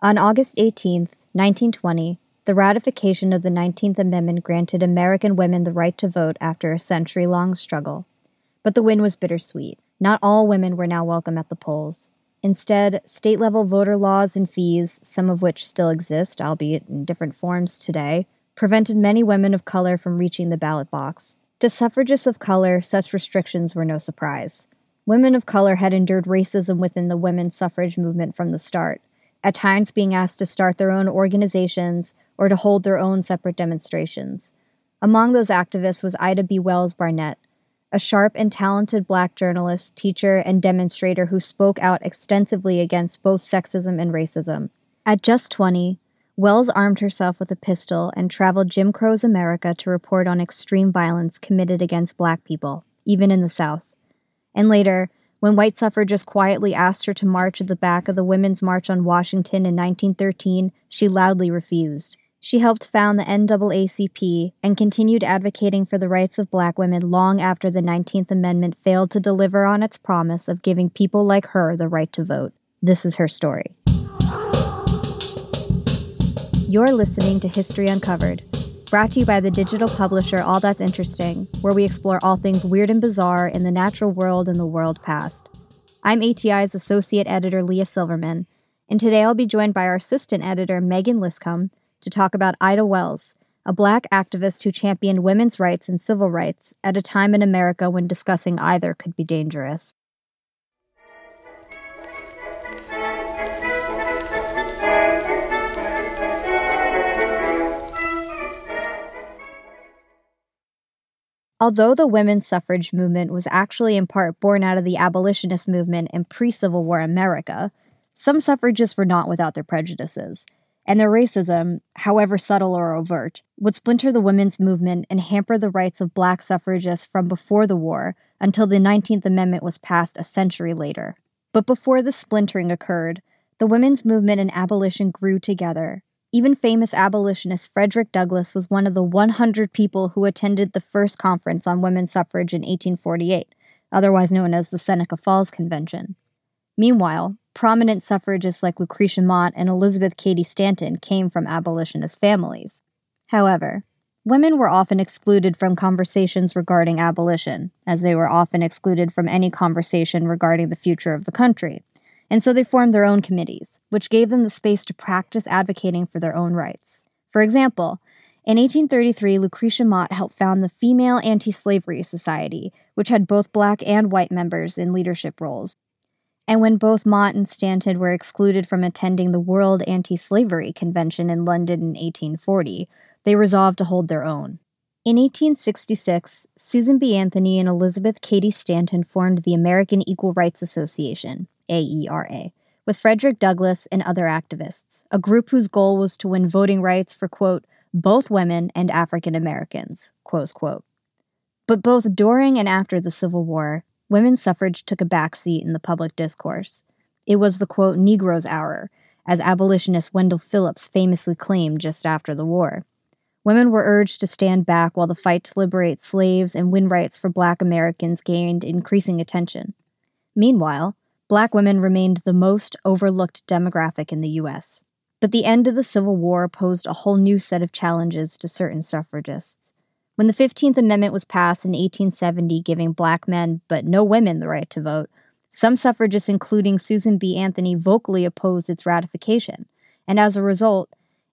On August 18, 1920, the ratification of the 19th Amendment granted American women the right to vote after a century long struggle. But the win was bittersweet. Not all women were now welcome at the polls. Instead, state level voter laws and fees, some of which still exist, albeit in different forms today, prevented many women of color from reaching the ballot box. To suffragists of color, such restrictions were no surprise. Women of color had endured racism within the women's suffrage movement from the start at times being asked to start their own organizations or to hold their own separate demonstrations. Among those activists was Ida B. Wells Barnett, a sharp and talented black journalist, teacher, and demonstrator who spoke out extensively against both sexism and racism. At just 20, Wells armed herself with a pistol and traveled Jim Crow's America to report on extreme violence committed against black people, even in the South. And later, when white suffragists quietly asked her to march at the back of the Women's March on Washington in 1913, she loudly refused. She helped found the NAACP and continued advocating for the rights of black women long after the 19th Amendment failed to deliver on its promise of giving people like her the right to vote. This is her story. You're listening to History Uncovered brought to you by the digital publisher All That's Interesting, where we explore all things weird and bizarre in the natural world and the world past. I'm ATI's associate editor Leah Silverman, and today I'll be joined by our assistant editor Megan Liscomb to talk about Ida Wells, a black activist who championed women's rights and civil rights at a time in America when discussing either could be dangerous. Although the women's suffrage movement was actually in part born out of the abolitionist movement in pre Civil War America, some suffragists were not without their prejudices, and their racism, however subtle or overt, would splinter the women's movement and hamper the rights of black suffragists from before the war until the 19th Amendment was passed a century later. But before the splintering occurred, the women's movement and abolition grew together, even famous abolitionist Frederick Douglass was one of the 100 people who attended the first conference on women's suffrage in 1848, otherwise known as the Seneca Falls Convention. Meanwhile, prominent suffragists like Lucretia Mott and Elizabeth Cady Stanton came from abolitionist families. However, women were often excluded from conversations regarding abolition, as they were often excluded from any conversation regarding the future of the country and so they formed their own committees, which gave them the space to practice advocating for their own rights. For example, in 1833, Lucretia Mott helped found the Female Anti Slavery Society, which had both black and white members in leadership roles. And when both Mott and Stanton were excluded from attending the World Anti Slavery Convention in London in 1840, they resolved to hold their own. In 1866, Susan B. Anthony and Elizabeth Cady Stanton formed the American Equal Rights Association, AERA, with Frederick Douglass and other activists, a group whose goal was to win voting rights for, quote, both women and African Americans, close quote. But both during and after the Civil War, women's suffrage took a backseat in the public discourse. It was the, quote, Negro's hour, as abolitionist Wendell Phillips famously claimed just after the war. Women were urged to stand back while the fight to liberate slaves and win rights for black Americans gained increasing attention. Meanwhile, black women remained the most overlooked demographic in the U.S. But the end of the Civil War posed a whole new set of challenges to certain suffragists. When the 15th Amendment was passed in 1870, giving black men, but no women, the right to vote, some suffragists, including Susan B. Anthony, vocally opposed its ratification. And as a result,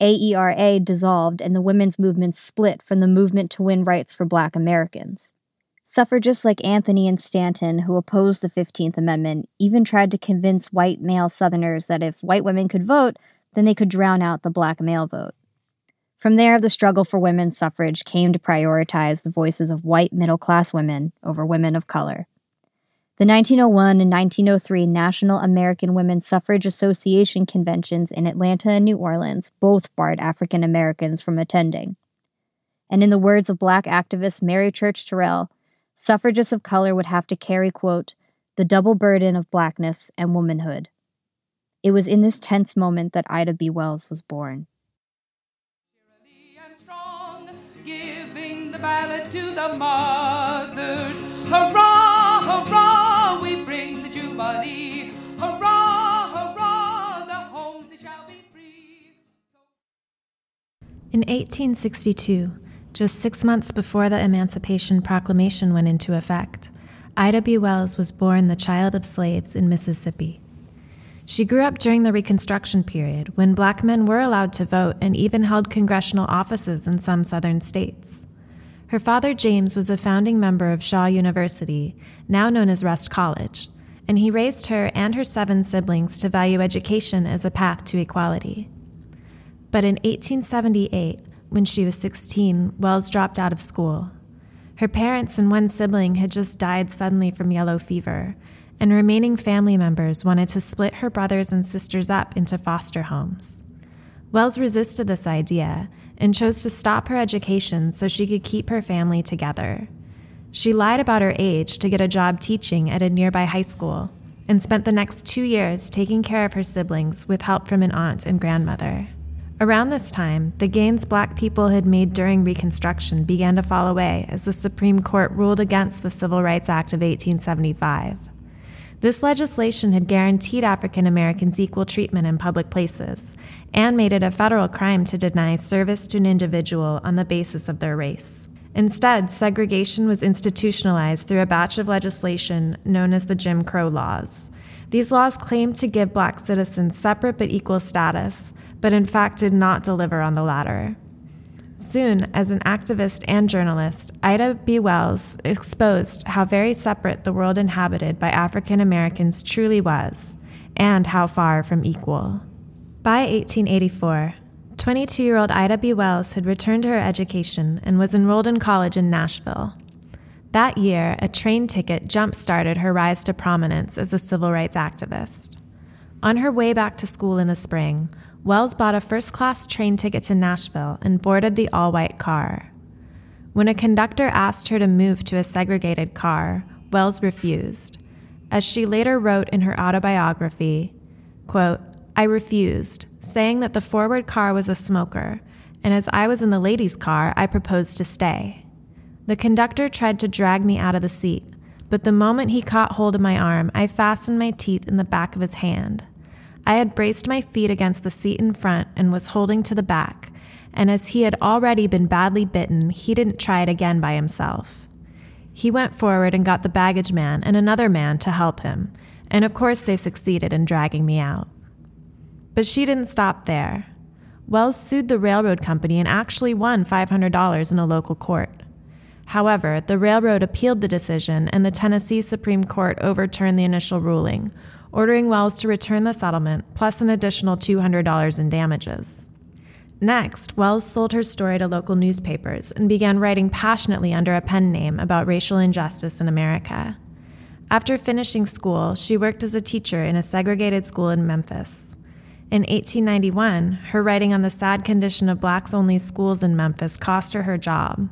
AERA dissolved and the women's movement split from the movement to win rights for black Americans. Suffragists like Anthony and Stanton, who opposed the 15th Amendment, even tried to convince white male Southerners that if white women could vote, then they could drown out the black male vote. From there, the struggle for women's suffrage came to prioritize the voices of white middle class women over women of color. The 1901 and 1903 National American Women's Suffrage Association conventions in Atlanta and New Orleans both barred African Americans from attending. And in the words of black activist Mary Church Terrell, suffragists of color would have to carry, quote, the double burden of blackness and womanhood. It was in this tense moment that Ida B. Wells was born. giving the ballot to the mothers. Hurrah, hurrah, we bring the jubilee. Hurrah, hurrah, the homes shall be free. In 1862, just six months before the Emancipation Proclamation went into effect, Ida B. Wells was born the child of slaves in Mississippi. She grew up during the Reconstruction period when black men were allowed to vote and even held congressional offices in some southern states. Her father, James, was a founding member of Shaw University, now known as Rust College, and he raised her and her seven siblings to value education as a path to equality. But in 1878, when she was 16, Wells dropped out of school. Her parents and one sibling had just died suddenly from yellow fever, and remaining family members wanted to split her brothers and sisters up into foster homes. Wells resisted this idea and chose to stop her education so she could keep her family together. She lied about her age to get a job teaching at a nearby high school and spent the next two years taking care of her siblings with help from an aunt and grandmother. Around this time, the gains black people had made during Reconstruction began to fall away as the Supreme Court ruled against the Civil Rights Act of 1875. This legislation had guaranteed African Americans equal treatment in public places and made it a federal crime to deny service to an individual on the basis of their race. Instead, segregation was institutionalized through a batch of legislation known as the Jim Crow laws. These laws claimed to give black citizens separate but equal status, but in fact did not deliver on the latter. Soon, as an activist and journalist, Ida B. Wells exposed how very separate the world inhabited by African Americans truly was, and how far from equal. By 1884, 22 year old Ida B. Wells had returned to her education and was enrolled in college in Nashville. That year, a train ticket jump started her rise to prominence as a civil rights activist. On her way back to school in the spring, Wells bought a first class train ticket to Nashville and boarded the all white car. When a conductor asked her to move to a segregated car, Wells refused. As she later wrote in her autobiography, quote, I refused, saying that the forward car was a smoker, and as I was in the ladies' car, I proposed to stay. The conductor tried to drag me out of the seat, but the moment he caught hold of my arm, I fastened my teeth in the back of his hand. I had braced my feet against the seat in front and was holding to the back, and as he had already been badly bitten, he didn't try it again by himself. He went forward and got the baggage man and another man to help him, and of course they succeeded in dragging me out. But she didn't stop there. Wells sued the railroad company and actually won $500 in a local court. However, the railroad appealed the decision, and the Tennessee Supreme Court overturned the initial ruling, ordering Wells to return the settlement plus an additional $200 in damages. Next, Wells sold her story to local newspapers and began writing passionately under a pen name about racial injustice in America. After finishing school, she worked as a teacher in a segregated school in Memphis. In 1891, her writing on the sad condition of blacks only schools in Memphis cost her her job,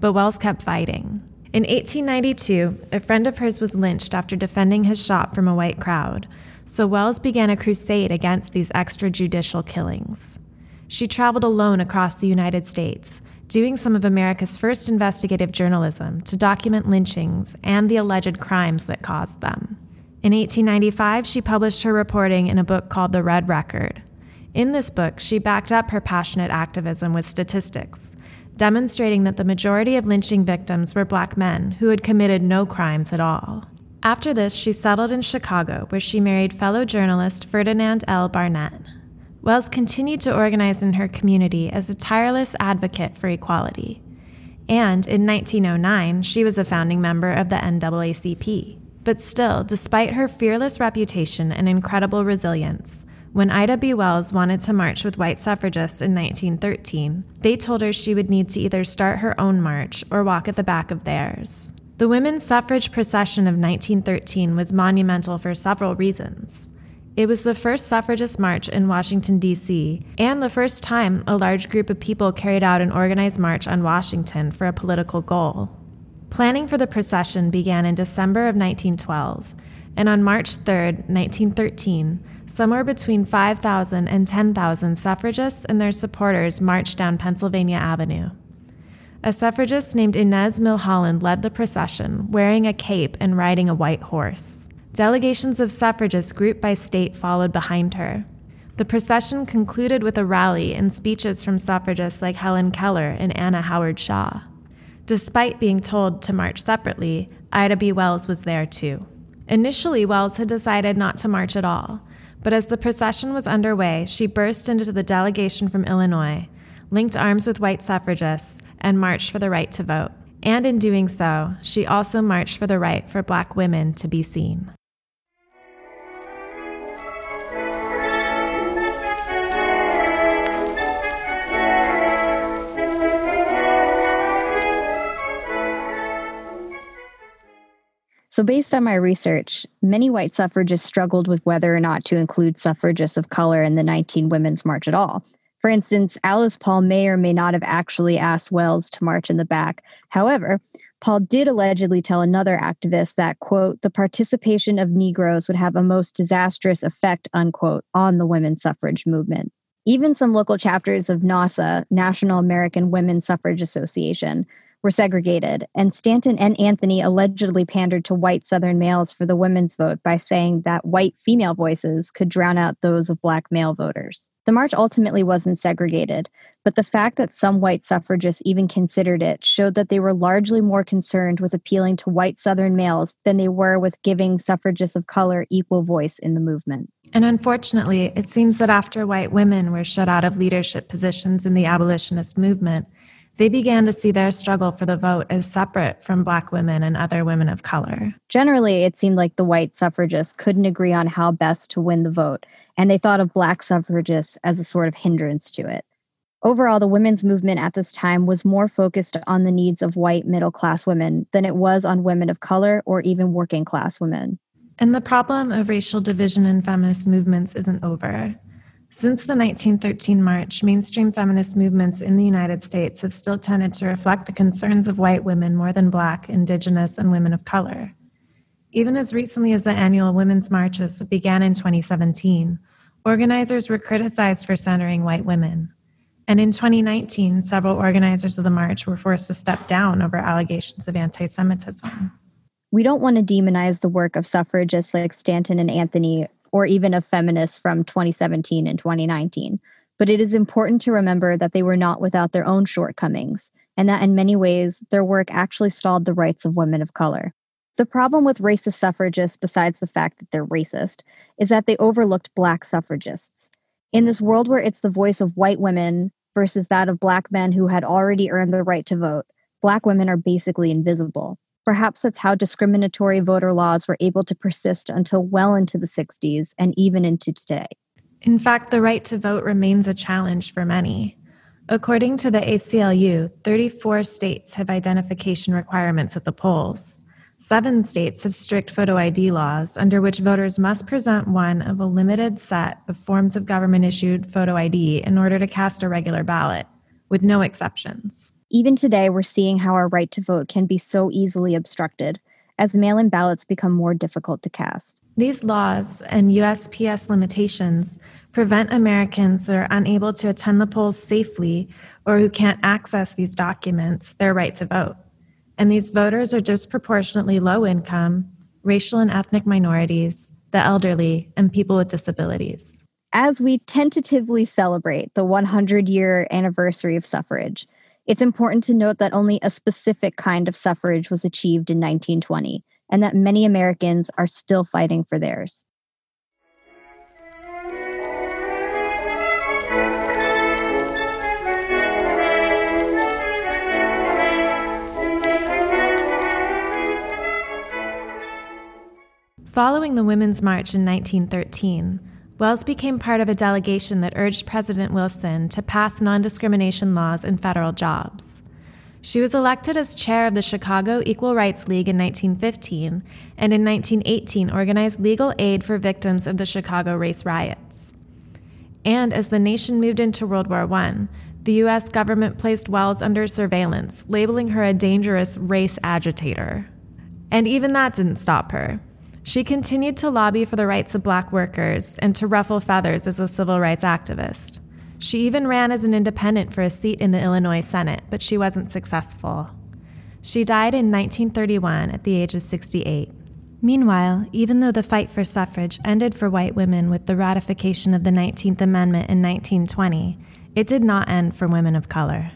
but Wells kept fighting. In 1892, a friend of hers was lynched after defending his shop from a white crowd, so Wells began a crusade against these extrajudicial killings. She traveled alone across the United States, doing some of America's first investigative journalism to document lynchings and the alleged crimes that caused them. In 1895, she published her reporting in a book called The Red Record. In this book, she backed up her passionate activism with statistics demonstrating that the majority of lynching victims were black men who had committed no crimes at all. After this, she settled in Chicago, where she married fellow journalist Ferdinand L. Barnett. Wells continued to organize in her community as a tireless advocate for equality. And in 1909, she was a founding member of the NAACP. But still, despite her fearless reputation and incredible resilience, when Ida B. Wells wanted to march with white suffragists in 1913, they told her she would need to either start her own march or walk at the back of theirs. The women's suffrage procession of 1913 was monumental for several reasons. It was the first suffragist march in Washington, D.C., and the first time a large group of people carried out an organized march on Washington for a political goal. Planning for the procession began in December of 1912, and on March 3, 1913, somewhere between 5,000 and 10,000 suffragists and their supporters marched down Pennsylvania Avenue. A suffragist named Inez Milholland led the procession, wearing a cape and riding a white horse. Delegations of suffragists, grouped by state, followed behind her. The procession concluded with a rally and speeches from suffragists like Helen Keller and Anna Howard Shaw. Despite being told to march separately, Ida B. Wells was there too. Initially, Wells had decided not to march at all, but as the procession was underway, she burst into the delegation from Illinois, linked arms with white suffragists, and marched for the right to vote. And in doing so, she also marched for the right for black women to be seen. So, based on my research, many white suffragists struggled with whether or not to include suffragists of color in the 19 Women's March at all. For instance, Alice Paul may or may not have actually asked Wells to march in the back. However, Paul did allegedly tell another activist that, quote, the participation of Negroes would have a most disastrous effect, unquote, on the women's suffrage movement. Even some local chapters of NAWSA, National American Women's Suffrage Association, were segregated, and Stanton and Anthony allegedly pandered to white Southern males for the women's vote by saying that white female voices could drown out those of black male voters. The march ultimately wasn't segregated, but the fact that some white suffragists even considered it showed that they were largely more concerned with appealing to white Southern males than they were with giving suffragists of color equal voice in the movement. And unfortunately, it seems that after white women were shut out of leadership positions in the abolitionist movement, they began to see their struggle for the vote as separate from Black women and other women of color. Generally, it seemed like the white suffragists couldn't agree on how best to win the vote, and they thought of Black suffragists as a sort of hindrance to it. Overall, the women's movement at this time was more focused on the needs of white middle class women than it was on women of color or even working class women. And the problem of racial division in feminist movements isn't over. Since the 1913 March, mainstream feminist movements in the United States have still tended to reflect the concerns of white women more than Black, Indigenous, and women of color. Even as recently as the annual Women's Marches that began in 2017, organizers were criticized for centering white women. And in 2019, several organizers of the march were forced to step down over allegations of anti Semitism. We don't want to demonize the work of suffragists like Stanton and Anthony or even of feminists from 2017 and 2019. But it is important to remember that they were not without their own shortcomings, and that in many ways, their work actually stalled the rights of women of color. The problem with racist suffragists, besides the fact that they're racist, is that they overlooked black suffragists. In this world where it's the voice of white women versus that of black men who had already earned the right to vote, black women are basically invisible. Perhaps that's how discriminatory voter laws were able to persist until well into the 60s and even into today. In fact, the right to vote remains a challenge for many. According to the ACLU, 34 states have identification requirements at the polls. Seven states have strict photo ID laws under which voters must present one of a limited set of forms of government issued photo ID in order to cast a regular ballot, with no exceptions. Even today, we're seeing how our right to vote can be so easily obstructed as mail in ballots become more difficult to cast. These laws and USPS limitations prevent Americans that are unable to attend the polls safely or who can't access these documents their right to vote. And these voters are disproportionately low income, racial and ethnic minorities, the elderly, and people with disabilities. As we tentatively celebrate the 100 year anniversary of suffrage, it's important to note that only a specific kind of suffrage was achieved in 1920, and that many Americans are still fighting for theirs. Following the Women's March in 1913, Wells became part of a delegation that urged President Wilson to pass non discrimination laws in federal jobs. She was elected as chair of the Chicago Equal Rights League in 1915 and in 1918 organized legal aid for victims of the Chicago race riots. And as the nation moved into World War I, the U.S. government placed Wells under surveillance, labeling her a dangerous race agitator. And even that didn't stop her. She continued to lobby for the rights of black workers and to ruffle feathers as a civil rights activist. She even ran as an independent for a seat in the Illinois Senate, but she wasn't successful. She died in 1931 at the age of 68. Meanwhile, even though the fight for suffrage ended for white women with the ratification of the 19th Amendment in 1920, it did not end for women of color.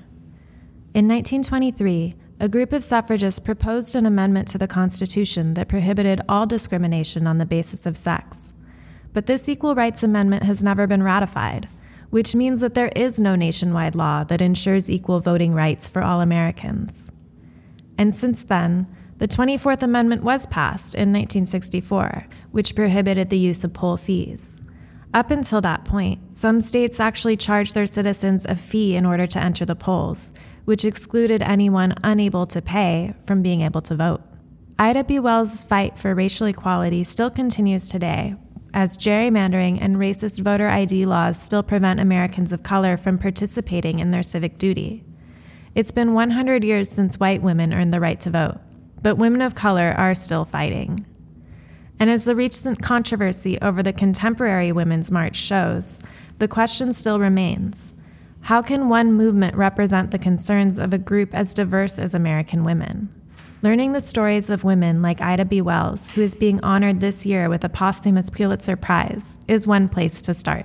In 1923, a group of suffragists proposed an amendment to the Constitution that prohibited all discrimination on the basis of sex. But this Equal Rights Amendment has never been ratified which means that there is no nationwide law that ensures equal voting rights for all Americans. And since then, the 24th Amendment was passed in 1964, which prohibited the use of poll fees. Up until that point, some states actually charged their citizens a fee in order to enter the polls, which excluded anyone unable to pay from being able to vote. Ida B. Wells' fight for racial equality still continues today, as gerrymandering and racist voter ID laws still prevent Americans of color from participating in their civic duty. It's been 100 years since white women earned the right to vote, but women of color are still fighting. And as the recent controversy over the contemporary Women's March shows, the question still remains how can one movement represent the concerns of a group as diverse as American women? Learning the stories of women like Ida B. Wells, who is being honored this year with a posthumous Pulitzer Prize, is one place to start.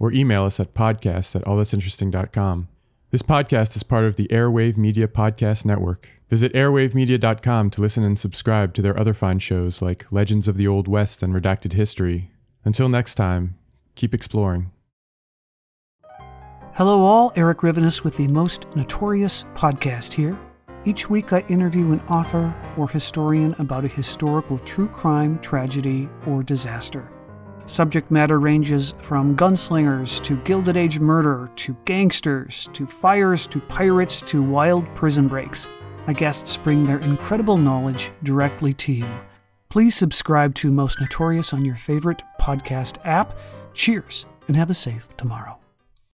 or email us at podcast at allthat'sinteresting.com. This podcast is part of the Airwave Media Podcast Network. Visit airwavemedia.com to listen and subscribe to their other fine shows like Legends of the Old West and Redacted History. Until next time, keep exploring. Hello, all. Erik Rivenes with the Most Notorious podcast here. Each week, I interview an author or historian about a historical true crime, tragedy, or disaster. Subject matter ranges from gunslingers to Gilded Age murder to gangsters to fires to pirates to wild prison breaks. My guests bring their incredible knowledge directly to you. Please subscribe to Most Notorious on your favorite podcast app. Cheers and have a safe tomorrow.